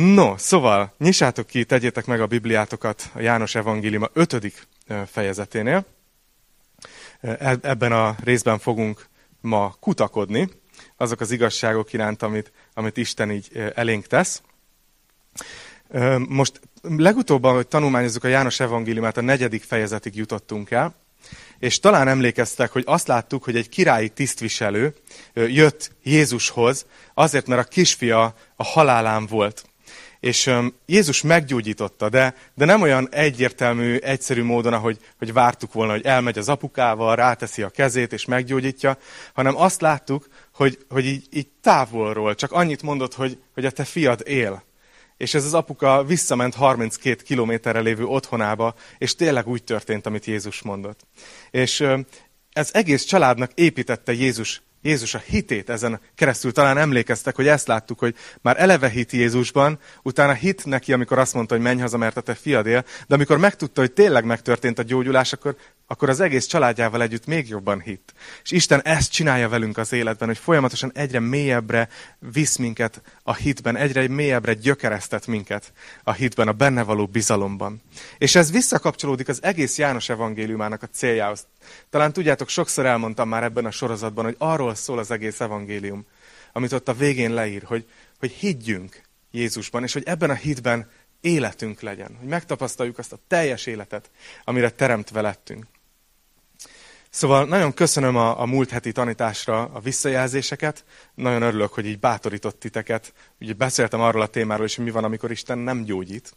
No, szóval, nyissátok ki, tegyétek meg a Bibliátokat a János Evangéliuma 5. fejezeténél. Ebben a részben fogunk ma kutakodni, azok az igazságok iránt, amit, amit Isten így elénk tesz. Most legutóbb, hogy tanulmányozzuk a János evangéliumát, a negyedik fejezetig jutottunk el, és talán emlékeztek, hogy azt láttuk, hogy egy királyi tisztviselő jött Jézushoz, azért, mert a kisfia a halálán volt. És Jézus meggyógyította, de, de nem olyan egyértelmű, egyszerű módon, ahogy hogy vártuk volna, hogy elmegy az apukával, ráteszi a kezét és meggyógyítja, hanem azt láttuk, hogy, hogy így, így távolról csak annyit mondott, hogy, hogy a te fiad él. És ez az apuka visszament 32 kilométerre lévő otthonába, és tényleg úgy történt, amit Jézus mondott. És ez egész családnak építette Jézus Jézus a hitét ezen keresztül. Talán emlékeztek, hogy ezt láttuk, hogy már eleve hit Jézusban, utána hit neki, amikor azt mondta, hogy menj haza, mert a te fiad él, de amikor megtudta, hogy tényleg megtörtént a gyógyulás, akkor, akkor az egész családjával együtt még jobban hitt. És Isten ezt csinálja velünk az életben, hogy folyamatosan egyre mélyebbre visz minket a hitben, egyre mélyebbre gyökeresztet minket a hitben, a benne való bizalomban. És ez visszakapcsolódik az egész János evangéliumának a céljához. Talán tudjátok, sokszor elmondtam már ebben a sorozatban, hogy arról szól az egész evangélium, amit ott a végén leír, hogy, hogy higgyünk Jézusban, és hogy ebben a hitben életünk legyen, hogy megtapasztaljuk azt a teljes életet, amire teremtve lettünk. Szóval nagyon köszönöm a, a múlt heti tanításra a visszajelzéseket. Nagyon örülök, hogy így bátorított titeket. Ugye beszéltem arról a témáról is, hogy mi van, amikor Isten nem gyógyít.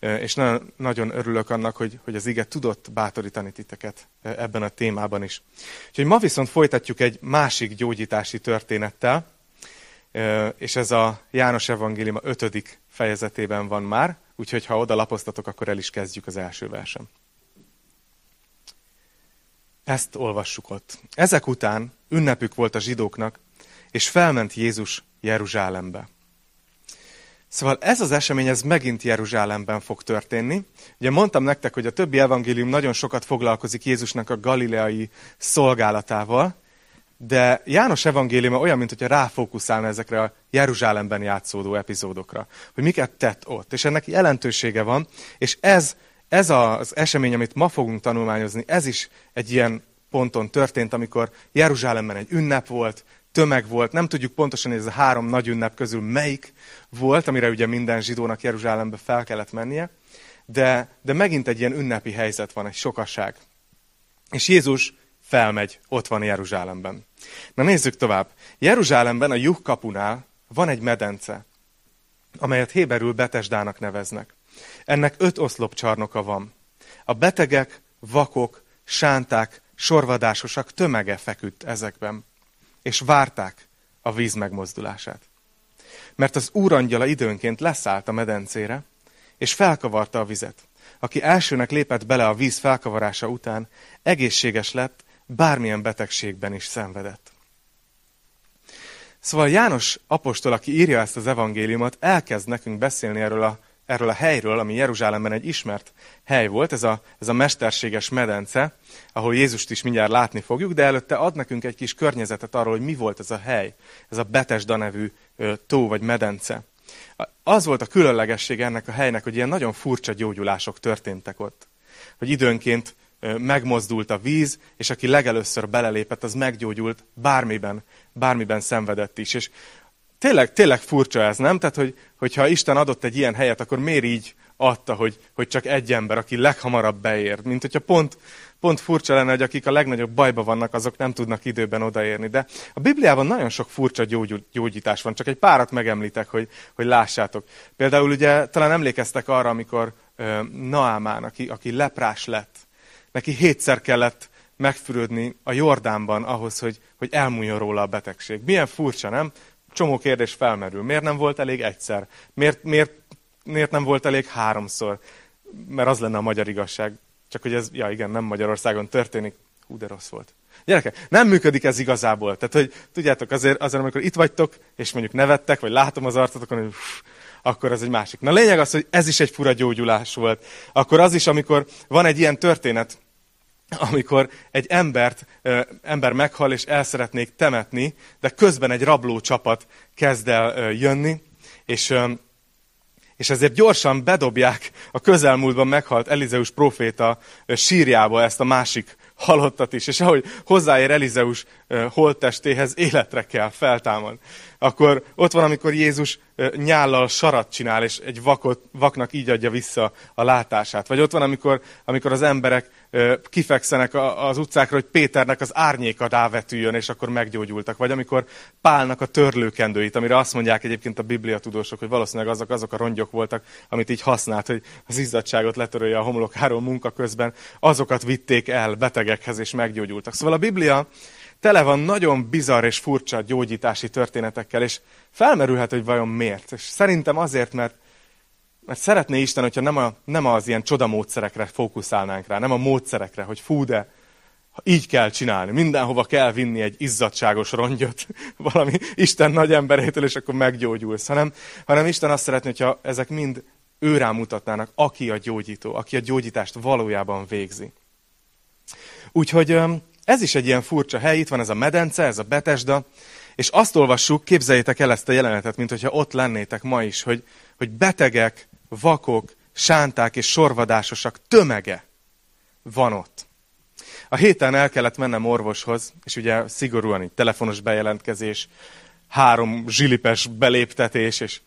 És nagyon, nagyon örülök annak, hogy, hogy az ige tudott bátorítani titeket ebben a témában is. Úgyhogy ma viszont folytatjuk egy másik gyógyítási történettel, és ez a János Evangélium 5. fejezetében van már, úgyhogy ha oda lapoztatok, akkor el is kezdjük az első versem. Ezt olvassuk ott. Ezek után ünnepük volt a zsidóknak, és felment Jézus Jeruzsálembe. Szóval ez az esemény, ez megint Jeruzsálemben fog történni. Ugye mondtam nektek, hogy a többi evangélium nagyon sokat foglalkozik Jézusnak a galileai szolgálatával, de János evangéliuma olyan, mint hogyha ráfókuszálna ezekre a Jeruzsálemben játszódó epizódokra, hogy miket tett ott. És ennek jelentősége van, és ez ez az esemény, amit ma fogunk tanulmányozni, ez is egy ilyen ponton történt, amikor Jeruzsálemben egy ünnep volt, tömeg volt, nem tudjuk pontosan, hogy ez a három nagy ünnep közül melyik volt, amire ugye minden zsidónak Jeruzsálembe fel kellett mennie, de, de megint egy ilyen ünnepi helyzet van, egy sokasság. És Jézus felmegy, ott van Jeruzsálemben. Na nézzük tovább. Jeruzsálemben a Juh kapunál van egy medence, amelyet Héberül Betesdának neveznek. Ennek öt oszlopcsarnoka van. A betegek, vakok, sánták, sorvadásosak tömege feküdt ezekben, és várták a víz megmozdulását. Mert az úrangyala időnként leszállt a medencére, és felkavarta a vizet. Aki elsőnek lépett bele a víz felkavarása után, egészséges lett, bármilyen betegségben is szenvedett. Szóval János apostol, aki írja ezt az evangéliumot, elkezd nekünk beszélni erről a erről a helyről, ami Jeruzsálemben egy ismert hely volt, ez a, ez a mesterséges medence, ahol Jézust is mindjárt látni fogjuk, de előtte ad nekünk egy kis környezetet arról, hogy mi volt ez a hely, ez a Betesda nevű tó vagy medence. Az volt a különlegesség ennek a helynek, hogy ilyen nagyon furcsa gyógyulások történtek ott. Hogy időnként megmozdult a víz, és aki legelőször belelépett, az meggyógyult, bármiben, bármiben szenvedett is. És tényleg, tényleg furcsa ez, nem? Tehát, hogy, hogyha Isten adott egy ilyen helyet, akkor miért így adta, hogy, hogy csak egy ember, aki leghamarabb beér. Mint hogyha pont, pont furcsa lenne, hogy akik a legnagyobb bajba vannak, azok nem tudnak időben odaérni. De a Bibliában nagyon sok furcsa gyógy, gyógyítás van, csak egy párat megemlítek, hogy, hogy lássátok. Például ugye talán emlékeztek arra, amikor Naámán, aki, aki leprás lett, neki hétszer kellett megfürödni a Jordánban ahhoz, hogy, hogy elmúljon róla a betegség. Milyen furcsa, nem? Csomó kérdés felmerül. Miért nem volt elég egyszer? Miért, miért, miért nem volt elég háromszor? Mert az lenne a magyar igazság. Csak hogy ez, ja igen, nem Magyarországon történik. Hú, de rossz volt. Gyerekek, nem működik ez igazából. Tehát, hogy tudjátok, azért, azért amikor itt vagytok, és mondjuk nevettek, vagy látom az arcotokon, hogy uff, akkor ez egy másik. Na lényeg az, hogy ez is egy fura gyógyulás volt. Akkor az is, amikor van egy ilyen történet, amikor egy embert, ember meghal és el szeretnék temetni, de közben egy rabló csapat kezd el jönni, és és ezért gyorsan bedobják a közelmúltban meghalt Elizeus proféta sírjába ezt a másik halottat is, és ahogy hozzáér Elizeus holttestéhez, életre kell feltámad. Akkor ott van, amikor Jézus nyállal sarat csinál, és egy vakot, vaknak így adja vissza a látását. Vagy ott van, amikor, amikor az emberek kifekszenek az utcákra, hogy Péternek az árnyéka rávetüljön, és akkor meggyógyultak. Vagy amikor Pálnak a törlőkendőit, amire azt mondják egyébként a Biblia tudósok, hogy valószínűleg azok, azok a rongyok voltak, amit így használt, hogy az izzadságot letörölje a homlokáról munka közben, azokat vitték el betegekhez, és meggyógyultak. Szóval a Biblia tele van nagyon bizarr és furcsa gyógyítási történetekkel, és felmerülhet, hogy vajon miért. És szerintem azért, mert, mert szeretné Isten, hogyha nem, a, nem az ilyen csodamódszerekre fókuszálnánk rá, nem a módszerekre, hogy fú, de így kell csinálni, mindenhova kell vinni egy izzadságos rongyot valami Isten nagy emberétől, és akkor meggyógyulsz. Hanem, hanem Isten azt szeretné, hogyha ezek mind őrá mutatnának, aki a gyógyító, aki a gyógyítást valójában végzi. Úgyhogy ez is egy ilyen furcsa hely, itt van ez a medence, ez a Betesda, és azt olvassuk, képzeljétek el ezt a jelenetet, mint hogyha ott lennétek ma is, hogy, hogy betegek, vakok, sánták és sorvadásosak tömege van ott. A héten el kellett mennem orvoshoz, és ugye szigorúan így telefonos bejelentkezés, három zsilipes beléptetés, és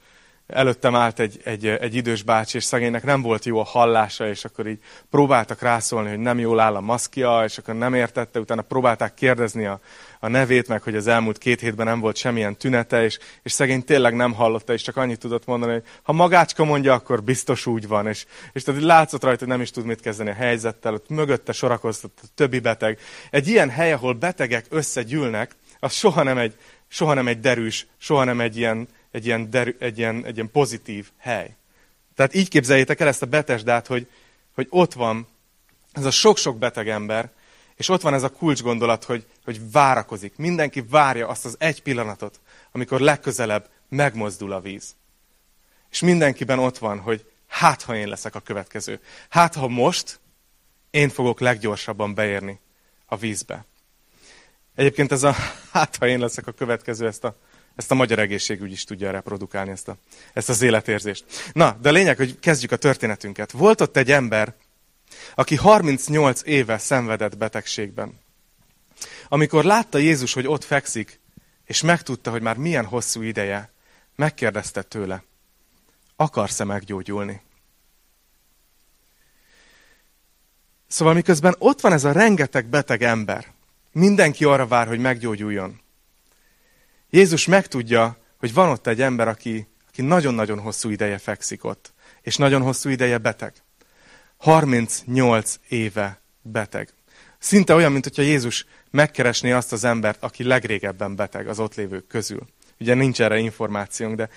előttem állt egy, egy, egy idős bácsi, és szegénynek nem volt jó a hallása, és akkor így próbáltak rászólni, hogy nem jól áll a maszkja, és akkor nem értette, utána próbálták kérdezni a, a nevét, meg hogy az elmúlt két hétben nem volt semmilyen tünete, és, és szegény tényleg nem hallotta, és csak annyit tudott mondani, hogy ha magácska mondja, akkor biztos úgy van, és, és tehát látszott rajta, hogy nem is tud mit kezdeni a helyzettel, ott mögötte sorakoztott a többi beteg. Egy ilyen hely, ahol betegek összegyűlnek, az soha nem egy, soha nem egy derűs, soha nem egy ilyen, egy ilyen, derű, egy ilyen, egy ilyen pozitív hely. Tehát így képzeljétek el ezt a betesdát, hogy, hogy ott van ez a sok-sok beteg ember, és ott van ez a kulcsgondolat, hogy, hogy várakozik. Mindenki várja azt az egy pillanatot, amikor legközelebb megmozdul a víz. És mindenkiben ott van, hogy hát, ha én leszek a következő. Hát, ha most én fogok leggyorsabban beérni a vízbe. Egyébként ez a hát, ha én leszek a következő, ezt a ezt a magyar egészségügy is tudja reprodukálni, ezt, a, ezt az életérzést. Na, de a lényeg, hogy kezdjük a történetünket. Volt ott egy ember, aki 38 éve szenvedett betegségben. Amikor látta Jézus, hogy ott fekszik, és megtudta, hogy már milyen hosszú ideje, megkérdezte tőle, akarsz-e meggyógyulni? Szóval miközben ott van ez a rengeteg beteg ember, mindenki arra vár, hogy meggyógyuljon. Jézus megtudja, hogy van ott egy ember, aki, aki nagyon-nagyon hosszú ideje fekszik ott, és nagyon hosszú ideje beteg. 38 éve beteg. Szinte olyan, mint hogyha Jézus megkeresné azt az embert, aki legrégebben beteg az ott lévők közül. Ugye nincs erre információnk, de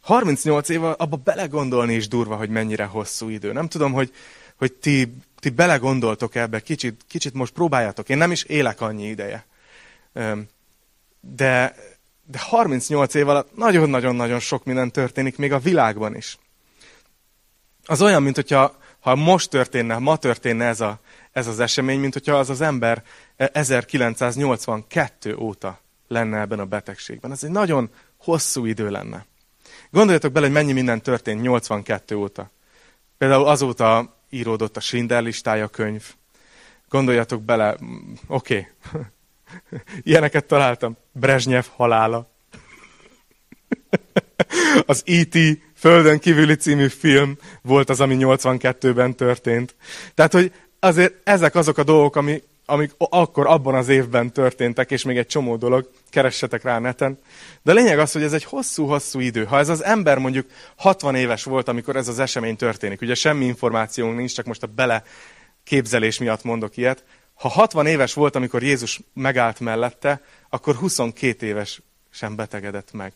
38 éve abba belegondolni is durva, hogy mennyire hosszú idő. Nem tudom, hogy, hogy ti, ti belegondoltok ebbe, kicsit, kicsit most próbáljátok. Én nem is élek annyi ideje. De, de 38 év alatt nagyon-nagyon-nagyon sok minden történik, még a világban is. Az olyan, mint hogyha ha most történne, ma történne ez, a, ez az esemény, mint hogyha az az ember 1982 óta lenne ebben a betegségben. Ez egy nagyon hosszú idő lenne. Gondoljatok bele, hogy mennyi minden történt 82 óta. Például azóta íródott a Schindler listája könyv. Gondoljatok bele, oké, okay. ilyeneket találtam. Brezsnyev halála. Az E.T. Földön kívüli című film volt az, ami 82-ben történt. Tehát, hogy azért ezek azok a dolgok, ami, amik akkor abban az évben történtek, és még egy csomó dolog, keressetek rá neten. De a lényeg az, hogy ez egy hosszú-hosszú idő. Ha ez az ember mondjuk 60 éves volt, amikor ez az esemény történik, ugye semmi információnk nincs, csak most a bele képzelés miatt mondok ilyet. Ha 60 éves volt, amikor Jézus megállt mellette, akkor 22 éves sem betegedett meg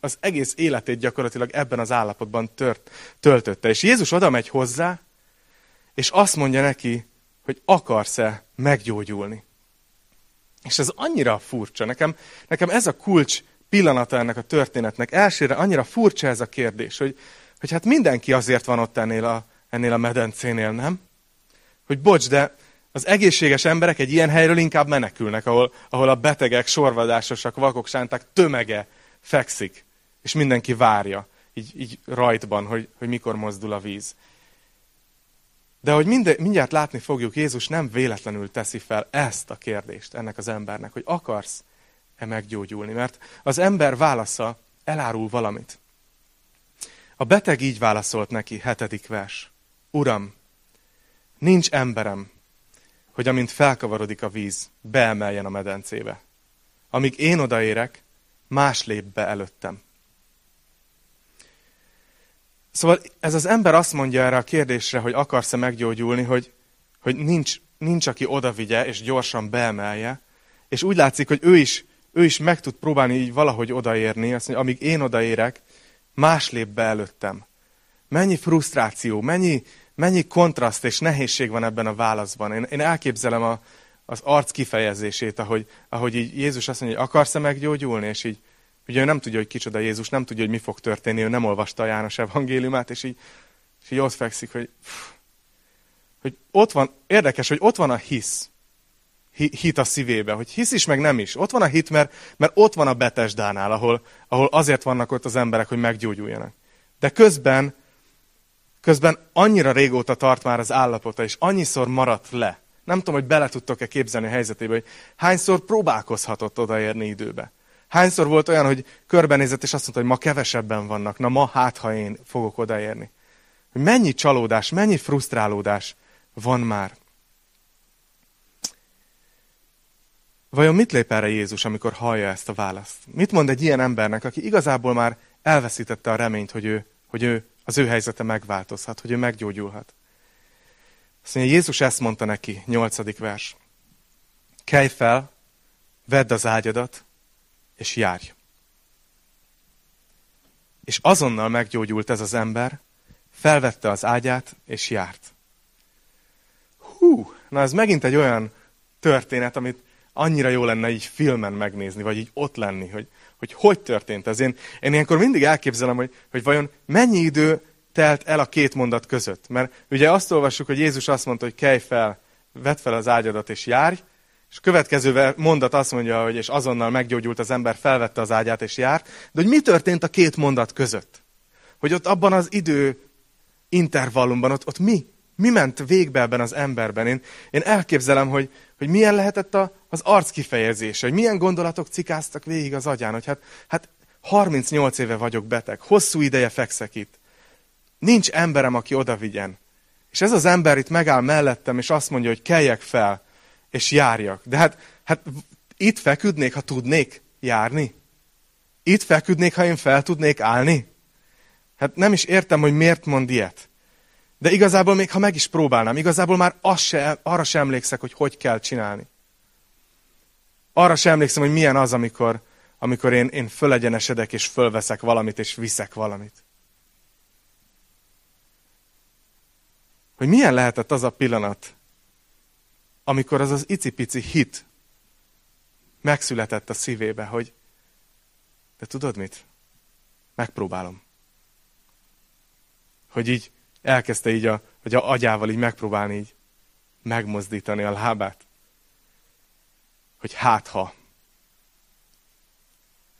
az egész életét gyakorlatilag ebben az állapotban tört, töltötte. És Jézus oda megy hozzá, és azt mondja neki, hogy akarsz-e meggyógyulni. És ez annyira furcsa. Nekem, nekem ez a kulcs pillanata ennek a történetnek. Elsőre annyira furcsa ez a kérdés, hogy, hogy hát mindenki azért van ott ennél a, ennél a medencénél, nem? Hogy bocs, de az egészséges emberek egy ilyen helyről inkább menekülnek, ahol, ahol a betegek, sorvadásosak, vakok, sánták tömege fekszik, és mindenki várja. így, így rajtban, hogy, hogy mikor mozdul a víz. De hogy minde, mindjárt látni fogjuk, Jézus nem véletlenül teszi fel ezt a kérdést ennek az embernek, hogy akarsz-e meggyógyulni. Mert az ember válasza elárul valamit. A beteg így válaszolt neki, hetedik vers. Uram, nincs emberem, hogy amint felkavarodik a víz, beemeljen a medencébe. Amíg én odaérek, más lép be előttem. Szóval ez az ember azt mondja erre a kérdésre, hogy akarsz-e meggyógyulni, hogy, hogy nincs, nincs, aki oda vigye és gyorsan beemelje, és úgy látszik, hogy ő is, ő is meg tud próbálni így valahogy odaérni, azt mondja, amíg én odaérek, más lép be előttem. Mennyi frusztráció, mennyi, mennyi kontraszt és nehézség van ebben a válaszban. Én, én elképzelem a, az arc kifejezését, ahogy, ahogy így Jézus azt mondja, hogy akarsz-e meggyógyulni, és így Ugye ő nem tudja, hogy kicsoda Jézus, nem tudja, hogy mi fog történni, ő nem olvasta a János evangéliumát, és így, és így ott fekszik, hogy, hogy ott van, érdekes, hogy ott van a hisz, hit a szívébe, hogy hisz is, meg nem is. Ott van a hit, mert, mert ott van a Betesdánál, ahol, ahol azért vannak ott az emberek, hogy meggyógyuljanak. De közben, közben annyira régóta tart már az állapota, és annyiszor maradt le. Nem tudom, hogy bele tudtok-e képzelni a helyzetébe, hogy hányszor próbálkozhatott odaérni időbe. Hányszor volt olyan, hogy körbenézett, és azt mondta, hogy ma kevesebben vannak, na ma hát, ha én fogok odaérni. Hogy mennyi csalódás, mennyi frusztrálódás van már. Vajon mit lép erre Jézus, amikor hallja ezt a választ? Mit mond egy ilyen embernek, aki igazából már elveszítette a reményt, hogy, ő, hogy ő, az ő helyzete megváltozhat, hogy ő meggyógyulhat? Azt mondja, Jézus ezt mondta neki, nyolcadik vers. Kelj fel, vedd az ágyadat, és járj. És azonnal meggyógyult ez az ember, felvette az ágyát, és járt. Hú, na ez megint egy olyan történet, amit annyira jó lenne így filmen megnézni, vagy így ott lenni, hogy hogy, hogy történt ez. Én, én ilyenkor mindig elképzelem, hogy, hogy vajon mennyi idő telt el a két mondat között. Mert ugye azt olvassuk, hogy Jézus azt mondta, hogy kelj fel, vedd fel az ágyadat és járj, és a következő mondat azt mondja, hogy és azonnal meggyógyult az ember, felvette az ágyát és járt. De hogy mi történt a két mondat között? Hogy ott abban az idő intervallumban, ott, ott mi? Mi ment végbe ebben az emberben? Én, én elképzelem, hogy, hogy milyen lehetett a, az arc kifejezése, hogy milyen gondolatok cikáztak végig az agyán, hogy hát, hát 38 éve vagyok beteg, hosszú ideje fekszek itt. Nincs emberem, aki oda vigyen. És ez az ember itt megáll mellettem, és azt mondja, hogy keljek fel, és járjak. De hát, hát itt feküdnék, ha tudnék járni? Itt feküdnék, ha én fel tudnék állni? Hát nem is értem, hogy miért mond ilyet. De igazából még ha meg is próbálnám, igazából már azt se, arra sem emlékszek, hogy hogy kell csinálni. Arra sem emlékszem, hogy milyen az, amikor, amikor én, én fölegyenesedek, és fölveszek valamit, és viszek valamit. Hogy milyen lehetett az a pillanat, amikor az az icipici hit megszületett a szívébe, hogy de tudod mit? Megpróbálom. Hogy így elkezdte így a, hogy a agyával így megpróbálni így megmozdítani a lábát. Hogy hát ha.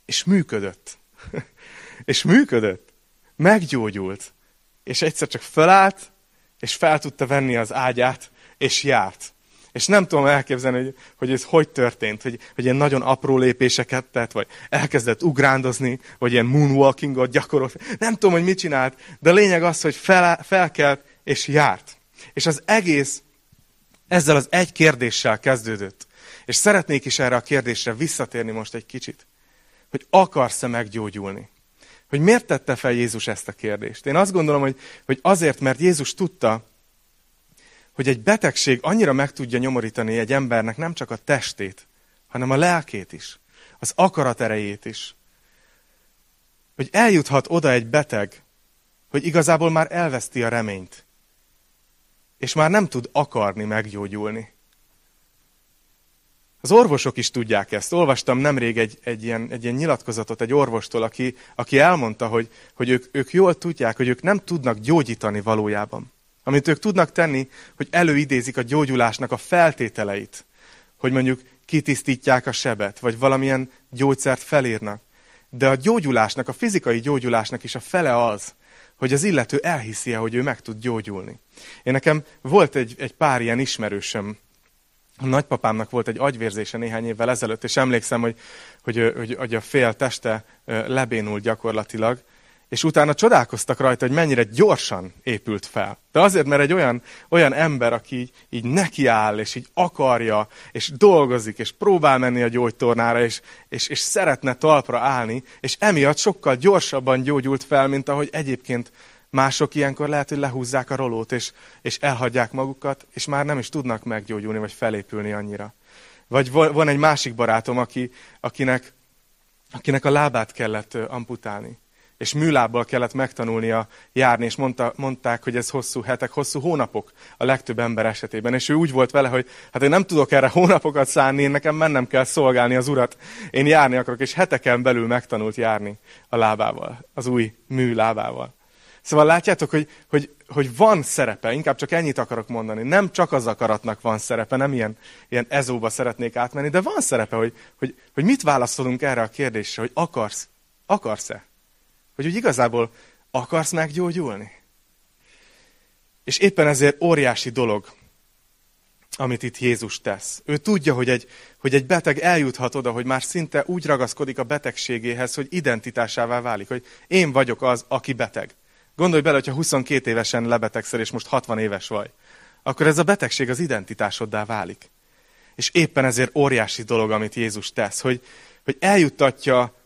És működött. és működött. Meggyógyult. És egyszer csak fölállt, és fel tudta venni az ágyát, és járt. És nem tudom elképzelni, hogy, hogy ez hogy történt, hogy, hogy ilyen nagyon apró lépéseket tett, vagy elkezdett ugrándozni, vagy ilyen moonwalkingot gyakorolt. Nem tudom, hogy mit csinált, de a lényeg az, hogy fel, felkelt és járt. És az egész ezzel az egy kérdéssel kezdődött. És szeretnék is erre a kérdésre visszatérni most egy kicsit. Hogy akarsz-e meggyógyulni? Hogy miért tette fel Jézus ezt a kérdést? Én azt gondolom, hogy, hogy azért, mert Jézus tudta, hogy egy betegség annyira meg tudja nyomorítani egy embernek nem csak a testét, hanem a lelkét is, az akarat erejét is. Hogy eljuthat oda egy beteg, hogy igazából már elveszti a reményt, és már nem tud akarni meggyógyulni. Az orvosok is tudják ezt. Olvastam nemrég egy, egy, ilyen, egy ilyen nyilatkozatot egy orvostól, aki, aki elmondta, hogy, hogy ők, ők jól tudják, hogy ők nem tudnak gyógyítani valójában. Amit ők tudnak tenni, hogy előidézik a gyógyulásnak a feltételeit. Hogy mondjuk kitisztítják a sebet, vagy valamilyen gyógyszert felírnak. de a gyógyulásnak, a fizikai gyógyulásnak is a fele az, hogy az illető elhiszi -e, hogy ő meg tud gyógyulni. Én nekem volt egy, egy pár ilyen ismerősöm, a nagypapámnak volt egy agyvérzése néhány évvel ezelőtt, és emlékszem, hogy, hogy, hogy, hogy a fél teste lebénult gyakorlatilag, és utána csodálkoztak rajta, hogy mennyire gyorsan épült fel. De azért, mert egy olyan, olyan ember, aki így, így nekiáll, és így akarja, és dolgozik, és próbál menni a gyógytornára, és, és, és szeretne talpra állni, és emiatt sokkal gyorsabban gyógyult fel, mint ahogy egyébként mások ilyenkor lehet, hogy lehúzzák a rolót, és, és elhagyják magukat, és már nem is tudnak meggyógyulni, vagy felépülni annyira. Vagy van egy másik barátom, aki, akinek, akinek a lábát kellett amputálni és műlábbal kellett megtanulnia járni, és mondta, mondták, hogy ez hosszú hetek, hosszú hónapok a legtöbb ember esetében. És ő úgy volt vele, hogy hát én nem tudok erre hónapokat szánni, én nekem mennem kell szolgálni az urat. Én járni akarok, és heteken belül megtanult járni a lábával, az új mű lábával. Szóval látjátok, hogy, hogy, hogy van szerepe, inkább csak ennyit akarok mondani. Nem csak az akaratnak van szerepe, nem ilyen, ilyen ezóba szeretnék átmenni, de van szerepe, hogy, hogy, hogy mit válaszolunk erre a kérdésre, hogy akarsz, akarsz-e? Hogy úgy igazából akarsz meggyógyulni? És éppen ezért óriási dolog, amit itt Jézus tesz. Ő tudja, hogy egy, hogy egy beteg eljuthat oda, hogy már szinte úgy ragaszkodik a betegségéhez, hogy identitásává válik, hogy én vagyok az, aki beteg. Gondolj bele, hogyha 22 évesen lebetegszel, és most 60 éves vagy, akkor ez a betegség az identitásoddá válik. És éppen ezért óriási dolog, amit Jézus tesz, hogy, hogy eljuttatja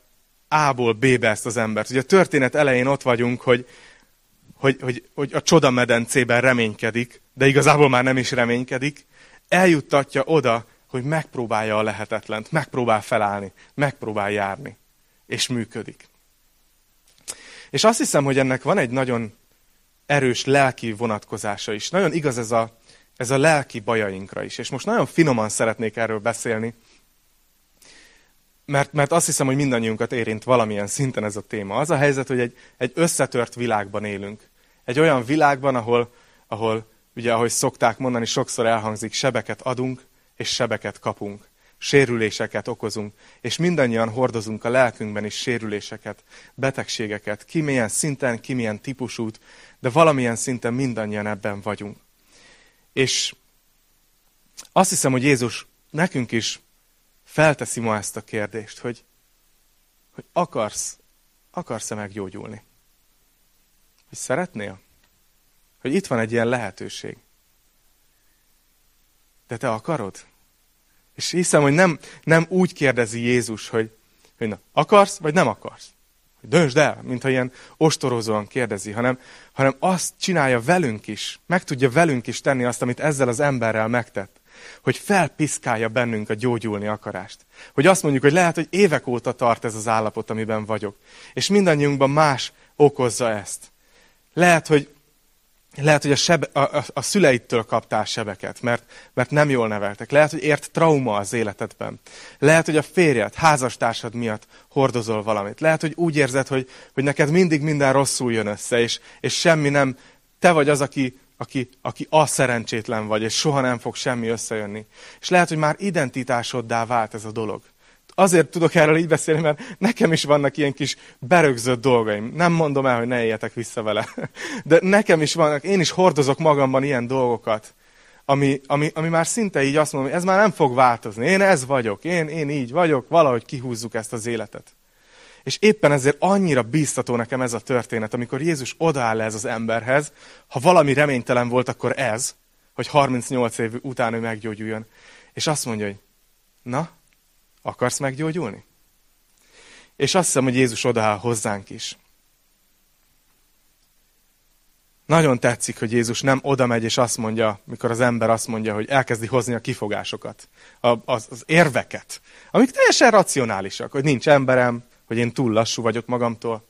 a-ból B-be ezt az embert. Ugye a történet elején ott vagyunk, hogy, hogy, hogy, hogy a csodamedencében reménykedik, de igazából már nem is reménykedik. Eljuttatja oda, hogy megpróbálja a lehetetlent, megpróbál felállni, megpróbál járni, és működik. És azt hiszem, hogy ennek van egy nagyon erős lelki vonatkozása is. Nagyon igaz ez a, ez a lelki bajainkra is. És most nagyon finoman szeretnék erről beszélni, mert, mert azt hiszem, hogy mindannyiunkat érint valamilyen szinten ez a téma. Az a helyzet, hogy egy, egy összetört világban élünk. Egy olyan világban, ahol, ahol ugye ahogy szokták mondani, sokszor elhangzik, sebeket adunk, és sebeket kapunk. Sérüléseket okozunk, és mindannyian hordozunk a lelkünkben is sérüléseket, betegségeket, ki milyen szinten, ki milyen típusút, de valamilyen szinten mindannyian ebben vagyunk. És azt hiszem, hogy Jézus nekünk is felteszi ma ezt a kérdést, hogy, hogy akarsz, akarsz-e meggyógyulni? Hogy szeretnél? Hogy itt van egy ilyen lehetőség. De te akarod? És hiszem, hogy nem, nem úgy kérdezi Jézus, hogy, hogy na, akarsz, vagy nem akarsz. Hogy döntsd el, mintha ilyen ostorozóan kérdezi, hanem, hanem azt csinálja velünk is, meg tudja velünk is tenni azt, amit ezzel az emberrel megtett hogy felpiszkálja bennünk a gyógyulni akarást. Hogy azt mondjuk, hogy lehet, hogy évek óta tart ez az állapot, amiben vagyok. És mindannyiunkban más okozza ezt. Lehet, hogy, lehet, hogy a, sebe, a, a, a szüleittől kaptál sebeket, mert, mert nem jól neveltek. Lehet, hogy ért trauma az életedben. Lehet, hogy a férjed, házastársad miatt hordozol valamit. Lehet, hogy úgy érzed, hogy, hogy neked mindig minden rosszul jön össze, és, és semmi nem, te vagy az, aki aki, aki a szerencsétlen vagy, és soha nem fog semmi összejönni. És lehet, hogy már identitásoddá vált ez a dolog. Azért tudok erről így beszélni, mert nekem is vannak ilyen kis berögzött dolgaim. Nem mondom el, hogy ne éljetek vissza vele. De nekem is vannak, én is hordozok magamban ilyen dolgokat, ami, ami, ami már szinte így azt mondom, hogy ez már nem fog változni. Én ez vagyok, én, én így vagyok, valahogy kihúzzuk ezt az életet. És éppen ezért annyira bíztató nekem ez a történet, amikor Jézus odaáll ez az emberhez, ha valami reménytelen volt, akkor ez, hogy 38 év után ő meggyógyuljon. És azt mondja, hogy na, akarsz meggyógyulni? És azt hiszem, hogy Jézus odaáll hozzánk is. Nagyon tetszik, hogy Jézus nem oda megy, és azt mondja, mikor az ember azt mondja, hogy elkezdi hozni a kifogásokat, az, az érveket, amik teljesen racionálisak, hogy nincs emberem, hogy én túl lassú vagyok magamtól.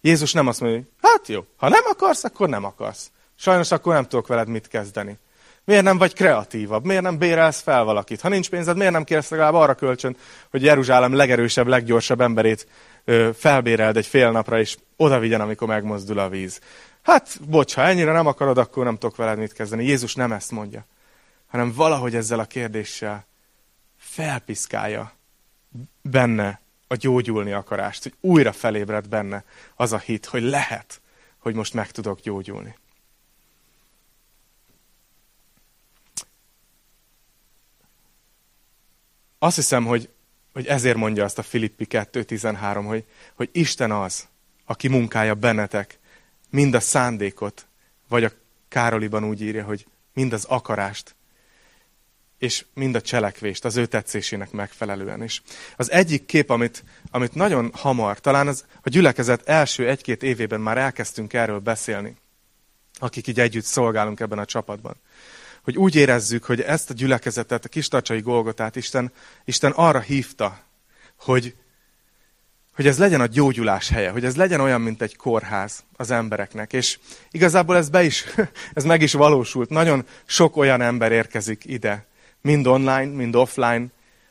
Jézus nem azt mondja, hogy hát jó, ha nem akarsz, akkor nem akarsz. Sajnos akkor nem tudok veled mit kezdeni. Miért nem vagy kreatívabb? Miért nem bérelsz fel valakit? Ha nincs pénzed, miért nem kérsz legalább arra kölcsön, hogy Jeruzsálem legerősebb, leggyorsabb emberét ö, felbéreld egy fél napra, és oda vigyen, amikor megmozdul a víz? Hát, bocs, ha ennyire nem akarod, akkor nem tudok veled mit kezdeni. Jézus nem ezt mondja, hanem valahogy ezzel a kérdéssel felpiszkálja benne a gyógyulni akarást, hogy újra felébred benne az a hit, hogy lehet, hogy most meg tudok gyógyulni. Azt hiszem, hogy, hogy ezért mondja azt a Filippi 2.13, hogy, hogy Isten az, aki munkálja bennetek mind a szándékot, vagy a Károliban úgy írja, hogy mind az akarást, és mind a cselekvést az ő tetszésének megfelelően is. Az egyik kép, amit, amit nagyon hamar, talán az, a gyülekezet első egy-két évében már elkezdtünk erről beszélni, akik így együtt szolgálunk ebben a csapatban. Hogy úgy érezzük, hogy ezt a gyülekezetet, a kistarcsai Golgotát Isten, Isten arra hívta, hogy, hogy ez legyen a gyógyulás helye, hogy ez legyen olyan, mint egy kórház az embereknek. És igazából ez, be is, ez meg is valósult. Nagyon sok olyan ember érkezik ide, mind online, mind offline,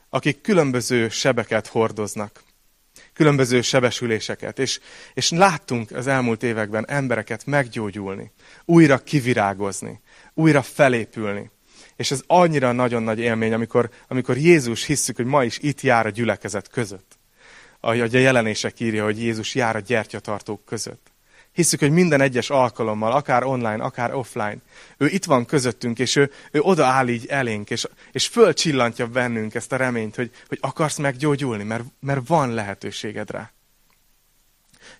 akik különböző sebeket hordoznak, különböző sebesüléseket. És, és láttunk az elmúlt években embereket meggyógyulni, újra kivirágozni, újra felépülni. És ez annyira nagyon nagy élmény, amikor, amikor Jézus hisszük, hogy ma is itt jár a gyülekezet között. Ahogy a jelenések írja, hogy Jézus jár a gyertyatartók között. Hiszük, hogy minden egyes alkalommal, akár online, akár offline, ő itt van közöttünk, és ő, ő odaáll így elénk, és, és fölcsillantja bennünk ezt a reményt, hogy, hogy akarsz meggyógyulni, mert, mert van lehetőséged rá.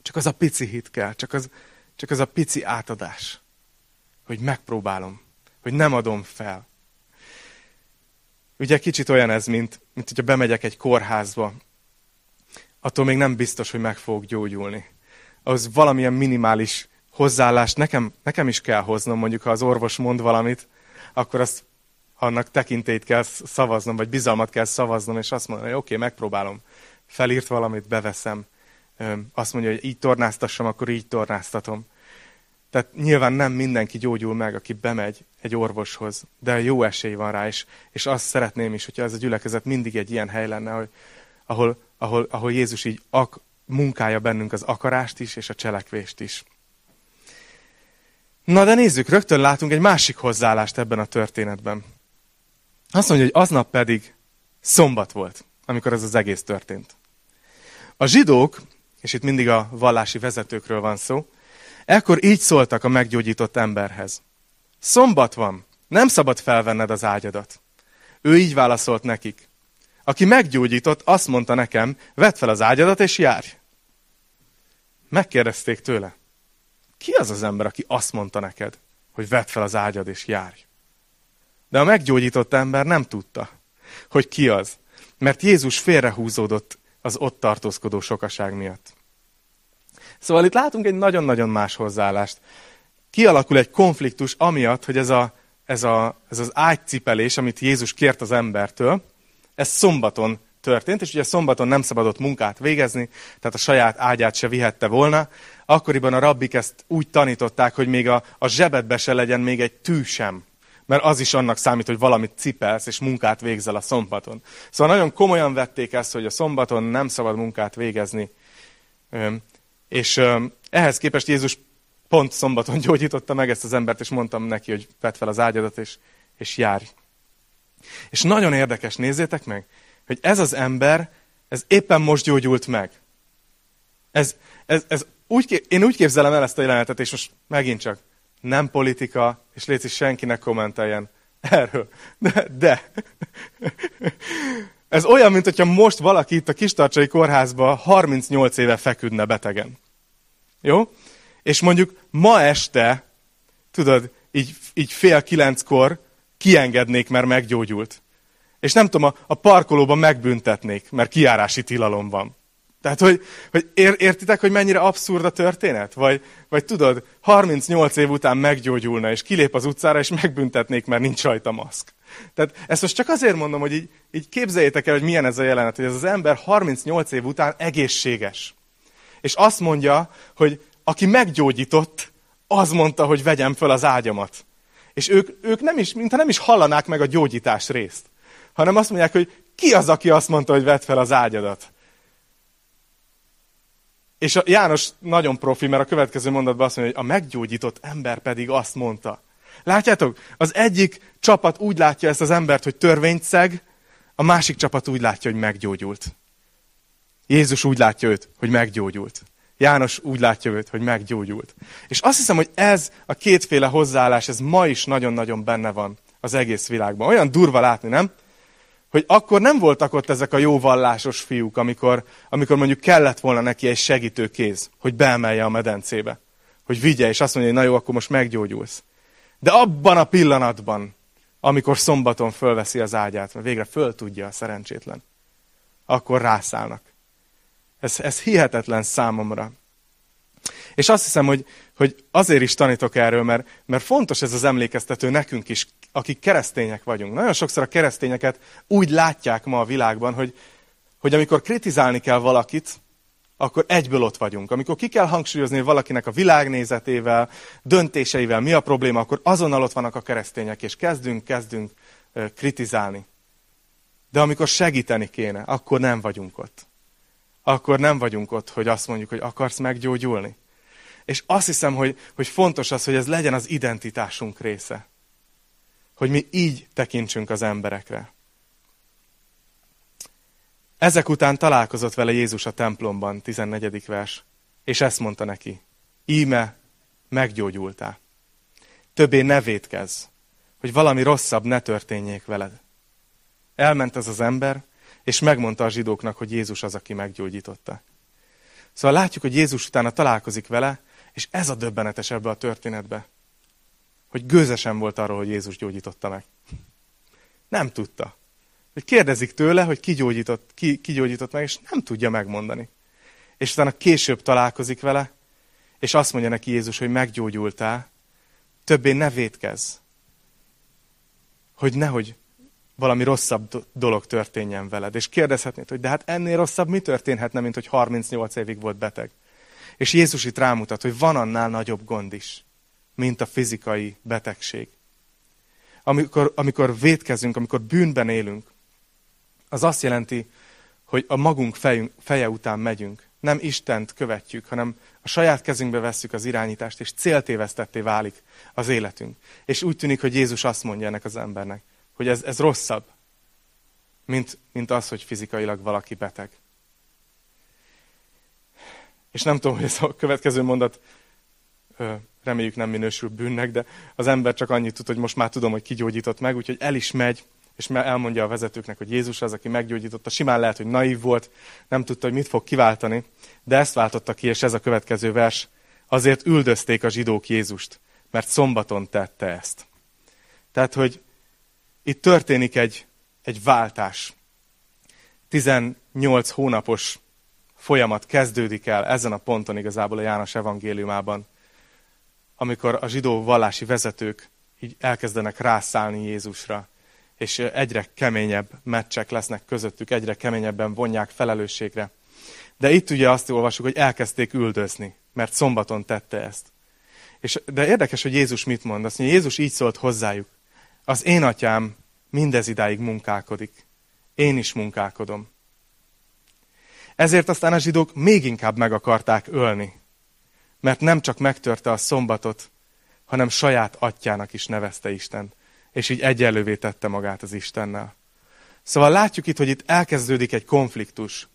Csak az a pici hit kell, csak az, csak az a pici átadás, hogy megpróbálom, hogy nem adom fel. Ugye kicsit olyan ez, mint, mint hogyha bemegyek egy kórházba, attól még nem biztos, hogy meg fogok gyógyulni az valamilyen minimális hozzáállást nekem, nekem is kell hoznom, mondjuk ha az orvos mond valamit, akkor azt annak tekintélyt kell szavaznom, vagy bizalmat kell szavaznom, és azt mondom, hogy oké, okay, megpróbálom. Felírt valamit, beveszem. Azt mondja, hogy így tornáztassam, akkor így tornáztatom. Tehát nyilván nem mindenki gyógyul meg, aki bemegy egy orvoshoz, de jó esély van rá, és, és azt szeretném is, hogyha ez a gyülekezet mindig egy ilyen hely lenne, hogy, ahol, ahol, ahol Jézus így ak, munkálja bennünk az akarást is, és a cselekvést is. Na de nézzük, rögtön látunk egy másik hozzáállást ebben a történetben. Azt mondja, hogy aznap pedig szombat volt, amikor ez az egész történt. A zsidók, és itt mindig a vallási vezetőkről van szó, ekkor így szóltak a meggyógyított emberhez. Szombat van, nem szabad felvenned az ágyadat. Ő így válaszolt nekik. Aki meggyógyított, azt mondta nekem, vedd fel az ágyadat és járj. Megkérdezték tőle, ki az az ember, aki azt mondta neked, hogy vedd fel az ágyad és járj? De a meggyógyított ember nem tudta, hogy ki az, mert Jézus félrehúzódott az ott tartózkodó sokaság miatt. Szóval itt látunk egy nagyon-nagyon más hozzáállást. Kialakul egy konfliktus amiatt, hogy ez, a, ez, a, ez az ágycipelés, amit Jézus kért az embertől, ez szombaton történt, és ugye szombaton nem szabadott munkát végezni, tehát a saját ágyát se vihette volna. Akkoriban a rabbik ezt úgy tanították, hogy még a, a zsebedbe se legyen még egy tű sem, mert az is annak számít, hogy valamit cipelsz, és munkát végzel a szombaton. Szóval nagyon komolyan vették ezt, hogy a szombaton nem szabad munkát végezni. És ehhez képest Jézus pont szombaton gyógyította meg ezt az embert, és mondtam neki, hogy vedd fel az ágyadat, és, és járj. És nagyon érdekes, nézzétek meg, hogy ez az ember, ez éppen most gyógyult meg. Ez, ez, ez úgy, én úgy képzelem el ezt a jelenetet, és most megint csak nem politika, és légy senkinek kommenteljen erről. De, de. Ez olyan, mint hogyha most valaki itt a Kistarcsai kórházba 38 éve feküdne betegen. Jó? És mondjuk ma este, tudod, így, így fél kilenckor kiengednék, mert meggyógyult. És nem tudom, a, a parkolóban megbüntetnék, mert kiárási tilalom van. Tehát, hogy, hogy ér, értitek, hogy mennyire abszurd a történet? Vagy, vagy tudod, 38 év után meggyógyulna, és kilép az utcára, és megbüntetnék, mert nincs rajta maszk. Tehát ezt most csak azért mondom, hogy így, így képzeljétek el, hogy milyen ez a jelenet, hogy ez az ember 38 év után egészséges. És azt mondja, hogy aki meggyógyított, az mondta, hogy vegyem föl az ágyamat. És ők, ők nem is, mintha nem is hallanák meg a gyógyítás részt hanem azt mondják, hogy ki az, aki azt mondta, hogy vedd fel az ágyadat. És a János nagyon profi, mert a következő mondatban azt mondja, hogy a meggyógyított ember pedig azt mondta. Látjátok? Az egyik csapat úgy látja ezt az embert, hogy törvényt szeg, a másik csapat úgy látja, hogy meggyógyult. Jézus úgy látja őt, hogy meggyógyult. János úgy látja őt, hogy meggyógyult. És azt hiszem, hogy ez a kétféle hozzáállás, ez ma is nagyon-nagyon benne van az egész világban. Olyan durva látni, nem? Hogy akkor nem voltak ott ezek a jó vallásos fiúk, amikor, amikor mondjuk kellett volna neki egy segítő kéz, hogy beemelje a medencébe. Hogy vigye, és azt mondja, hogy na jó, akkor most meggyógyulsz. De abban a pillanatban, amikor szombaton fölveszi az ágyát, mert végre föl tudja a szerencsétlen, akkor rászállnak. Ez, ez hihetetlen számomra. És azt hiszem, hogy, hogy azért is tanítok erről, mert, mert fontos ez az emlékeztető nekünk is, akik keresztények vagyunk. Nagyon sokszor a keresztényeket úgy látják ma a világban, hogy, hogy amikor kritizálni kell valakit, akkor egyből ott vagyunk. Amikor ki kell hangsúlyozni valakinek a világnézetével, döntéseivel mi a probléma, akkor azonnal ott vannak a keresztények, és kezdünk, kezdünk kritizálni. De amikor segíteni kéne, akkor nem vagyunk ott. Akkor nem vagyunk ott, hogy azt mondjuk, hogy akarsz meggyógyulni. És azt hiszem, hogy, hogy fontos az, hogy ez legyen az identitásunk része. Hogy mi így tekintsünk az emberekre. Ezek után találkozott vele Jézus a templomban, 14. vers, és ezt mondta neki, íme meggyógyultál. Többé ne védkezz, hogy valami rosszabb ne történjék veled. Elment ez az ember, és megmondta a zsidóknak, hogy Jézus az, aki meggyógyította. Szóval látjuk, hogy Jézus utána találkozik vele, és ez a döbbenetes ebbe a történetbe, hogy gőzesen volt arról, hogy Jézus gyógyította meg. Nem tudta. Hogy kérdezik tőle, hogy ki gyógyított, ki, ki gyógyított meg, és nem tudja megmondani. És utána később találkozik vele, és azt mondja neki Jézus, hogy meggyógyultál, többé ne védkezz. Hogy nehogy valami rosszabb dolog történjen veled. És kérdezhetnéd, hogy de hát ennél rosszabb mi történhetne, mint hogy 38 évig volt beteg. És Jézus itt rámutat, hogy van annál nagyobb gond is, mint a fizikai betegség. Amikor, amikor védkezünk, amikor bűnben élünk, az azt jelenti, hogy a magunk fejünk, feje után megyünk. Nem Istent követjük, hanem a saját kezünkbe vesszük az irányítást, és céltévesztetté válik az életünk. És úgy tűnik, hogy Jézus azt mondja ennek az embernek, hogy ez, ez rosszabb, mint, mint az, hogy fizikailag valaki beteg. És nem tudom, hogy ez a következő mondat reméljük nem minősül bűnnek, de az ember csak annyit tud, hogy most már tudom, hogy kigyógyított meg, úgyhogy el is megy, és elmondja a vezetőknek, hogy Jézus az, aki meggyógyította. Simán lehet, hogy naív volt, nem tudta, hogy mit fog kiváltani, de ezt váltotta ki, és ez a következő vers. Azért üldözték a zsidók Jézust, mert szombaton tette ezt. Tehát, hogy itt történik egy, egy váltás. 18 hónapos folyamat kezdődik el ezen a ponton igazából a János evangéliumában, amikor a zsidó vallási vezetők így elkezdenek rászállni Jézusra, és egyre keményebb meccsek lesznek közöttük, egyre keményebben vonják felelősségre. De itt ugye azt olvasjuk, hogy elkezdték üldözni, mert szombaton tette ezt. És, de érdekes, hogy Jézus mit mond. Azt mondja, Jézus így szólt hozzájuk. Az én atyám mindez idáig munkálkodik. Én is munkálkodom. Ezért aztán a zsidók még inkább meg akarták ölni. Mert nem csak megtörte a szombatot, hanem saját atyának is nevezte Istent és így egyenlővé tette magát az Istennel. Szóval látjuk itt, hogy itt elkezdődik egy konfliktus.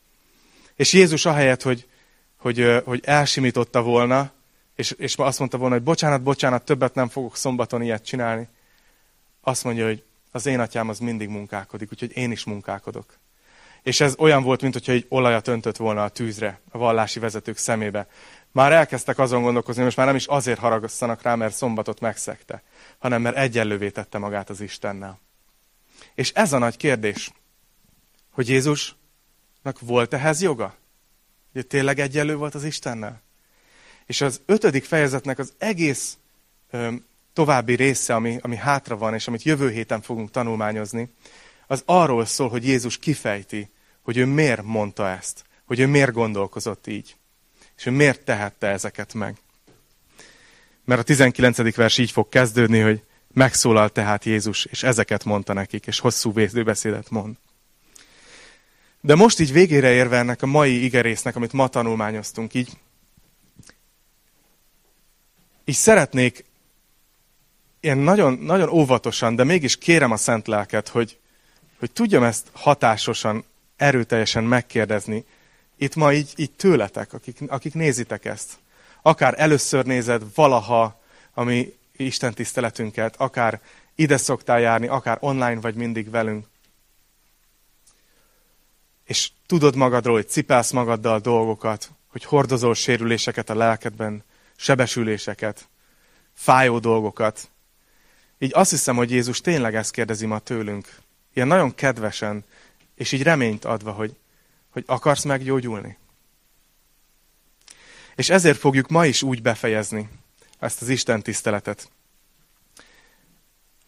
És Jézus ahelyett, hogy, hogy, hogy elsimította volna, és, és azt mondta volna, hogy bocsánat, bocsánat, többet nem fogok szombaton ilyet csinálni, azt mondja, hogy az én atyám az mindig munkálkodik, úgyhogy én is munkálkodok. És ez olyan volt, mintha egy olajat öntött volna a tűzre, a vallási vezetők szemébe. Már elkezdtek azon gondolkozni, most már nem is azért haragasszanak rá, mert szombatot megszegte, hanem mert egyenlővé tette magát az Istennel. És ez a nagy kérdés, hogy Jézusnak volt ehhez joga? Hogy tényleg egyenlő volt az Istennel? És az ötödik fejezetnek az egész ö, további része, ami, ami hátra van, és amit jövő héten fogunk tanulmányozni, az arról szól, hogy Jézus kifejti, hogy ő miért mondta ezt, hogy ő miért gondolkozott így, és ő miért tehette ezeket meg. Mert a 19. vers így fog kezdődni, hogy megszólal tehát Jézus, és ezeket mondta nekik, és hosszú vézdőbeszédet mond. De most így végére érve ennek a mai igerésznek, amit ma tanulmányoztunk, így, így szeretnék ilyen nagyon, nagyon óvatosan, de mégis kérem a szent lelket, hogy, hogy tudjam ezt hatásosan, erőteljesen megkérdezni itt ma így, így tőletek, akik, akik nézitek ezt. Akár először nézed valaha a mi Isten tiszteletünket, akár ide szoktál járni, akár online vagy mindig velünk. És tudod magadról, hogy cipelsz magaddal dolgokat, hogy hordozol sérüléseket a lelkedben, sebesüléseket, fájó dolgokat. Így azt hiszem, hogy Jézus tényleg ezt kérdezi ma tőlünk. Ilyen nagyon kedvesen, és így reményt adva, hogy, hogy akarsz meggyógyulni. És ezért fogjuk ma is úgy befejezni ezt az Isten tiszteletet,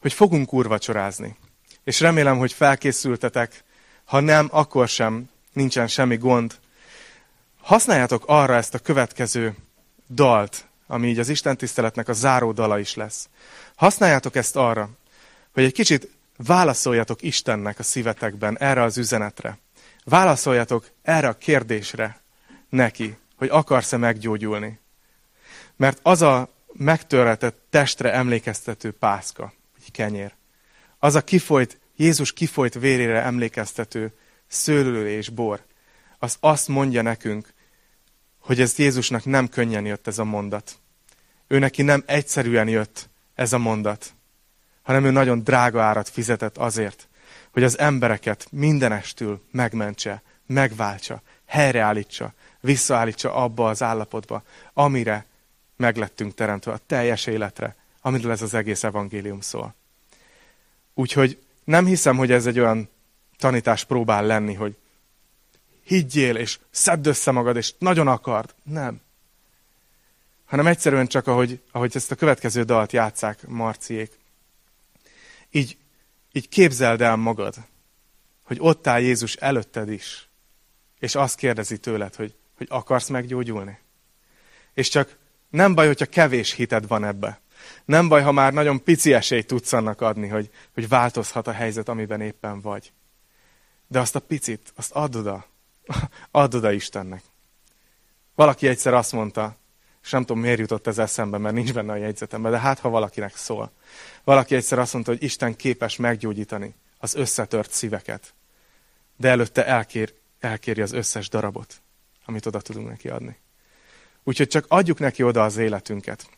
hogy fogunk úrvacsorázni. És remélem, hogy felkészültetek, ha nem, akkor sem, nincsen semmi gond. Használjátok arra ezt a következő dalt, ami így az Isten tiszteletnek a záró dala is lesz. Használjátok ezt arra, hogy egy kicsit válaszoljatok Istennek a szívetekben erre az üzenetre. Válaszoljatok erre a kérdésre neki, hogy akarsz-e meggyógyulni. Mert az a megtörletett testre emlékeztető pászka, vagy kenyér, az a kifolyt, Jézus kifolyt vérére emlékeztető szőlő és bor, az azt mondja nekünk, hogy ez Jézusnak nem könnyen jött ez a mondat. Ő neki nem egyszerűen jött ez a mondat, hanem ő nagyon drága árat fizetett azért, hogy az embereket mindenestül megmentse, megváltsa, helyreállítsa, visszaállítsa abba az állapotba, amire meglettünk teremtve, a teljes életre, amiről ez az egész evangélium szól. Úgyhogy nem hiszem, hogy ez egy olyan tanítás próbál lenni, hogy higgyél, és szedd össze magad, és nagyon akard. Nem. Hanem egyszerűen csak, ahogy, ahogy ezt a következő dalt játszák Marciék. Így, így képzeld el magad, hogy ott áll Jézus előtted is, és azt kérdezi tőled, hogy, hogy akarsz meggyógyulni. És csak nem baj, hogyha kevés hited van ebbe. Nem baj, ha már nagyon pici esélyt tudsz annak adni, hogy, hogy változhat a helyzet, amiben éppen vagy. De azt a picit, azt add oda. Add oda Istennek. Valaki egyszer azt mondta, és nem tudom, miért jutott ez eszembe, mert nincs benne a jegyzetemben, de hát, ha valakinek szól. Valaki egyszer azt mondta, hogy Isten képes meggyógyítani az összetört szíveket, de előtte elkér, elkéri az összes darabot, amit oda tudunk neki adni. Úgyhogy csak adjuk neki oda az életünket.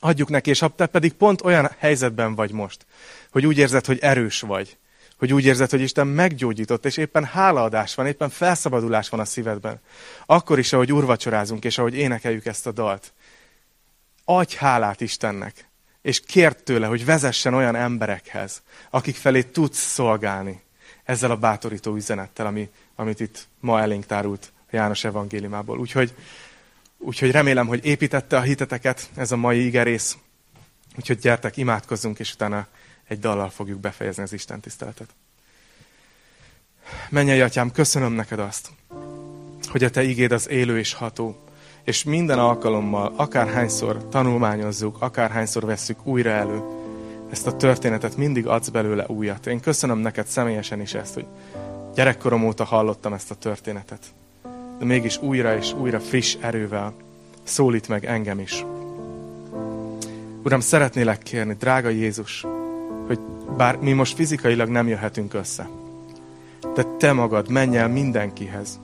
Adjuk neki, és ha te pedig pont olyan helyzetben vagy most, hogy úgy érzed, hogy erős vagy, hogy úgy érzed, hogy Isten meggyógyított, és éppen hálaadás van, éppen felszabadulás van a szívedben. Akkor is, ahogy urvacsorázunk, és ahogy énekeljük ezt a dalt. Adj hálát Istennek, és kérd tőle, hogy vezessen olyan emberekhez, akik felé tudsz szolgálni ezzel a bátorító üzenettel, ami, amit itt ma elénk tárult János evangéliumából. Úgyhogy, úgyhogy remélem, hogy építette a hiteteket ez a mai igerész. Úgyhogy gyertek, imádkozzunk, és utána egy dallal fogjuk befejezni az Isten tiszteletet. Mennyei atyám, köszönöm neked azt, hogy a te igéd az élő és ható, és minden alkalommal, akárhányszor tanulmányozzuk, akárhányszor vesszük újra elő, ezt a történetet mindig adsz belőle újat. Én köszönöm neked személyesen is ezt, hogy gyerekkorom óta hallottam ezt a történetet. De mégis újra és újra friss erővel szólít meg engem is. Uram, szeretnélek kérni, drága Jézus, hogy bár mi most fizikailag nem jöhetünk össze, de te magad menj el mindenkihez.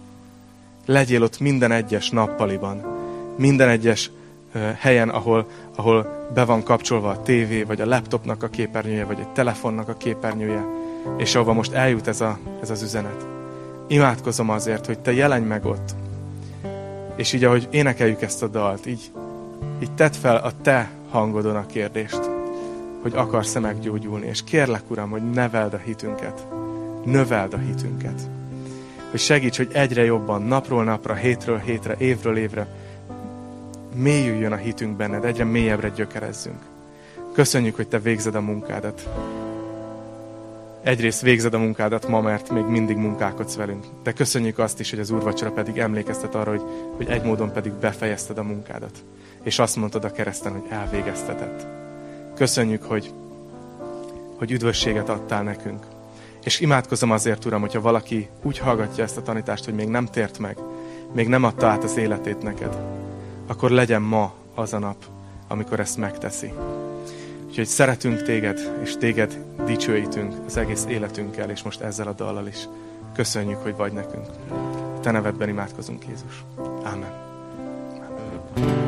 Legyél ott minden egyes nappaliban, minden egyes helyen, ahol, ahol be van kapcsolva a tévé, vagy a laptopnak a képernyője, vagy egy telefonnak a képernyője, és ahova most eljut ez, a, ez az üzenet. Imádkozom azért, hogy te jelenj meg ott. És így, ahogy énekeljük ezt a dalt, így, így tedd fel a te hangodon a kérdést hogy akarsz-e meggyógyulni. És kérlek, Uram, hogy neveld a hitünket. Növeld a hitünket. Hogy segíts, hogy egyre jobban, napról napra, hétről hétre, évről évre mélyüljön a hitünk benned, egyre mélyebbre gyökerezzünk. Köszönjük, hogy Te végzed a munkádat. Egyrészt végzed a munkádat ma, mert még mindig munkálkodsz velünk. De köszönjük azt is, hogy az úrvacsora pedig emlékeztet arra, hogy, hogy egy módon pedig befejezted a munkádat. És azt mondtad a kereszten, hogy elvégeztetett. Köszönjük, hogy, hogy üdvösséget adtál nekünk. És imádkozom azért, Uram, hogyha valaki úgy hallgatja ezt a tanítást, hogy még nem tért meg, még nem adta át az életét neked, akkor legyen ma az a nap, amikor ezt megteszi. Úgyhogy szeretünk téged, és téged dicsőítünk az egész életünkkel, és most ezzel a dallal is. Köszönjük, hogy vagy nekünk. Te nevedben imádkozunk, Jézus. Amen. Amen.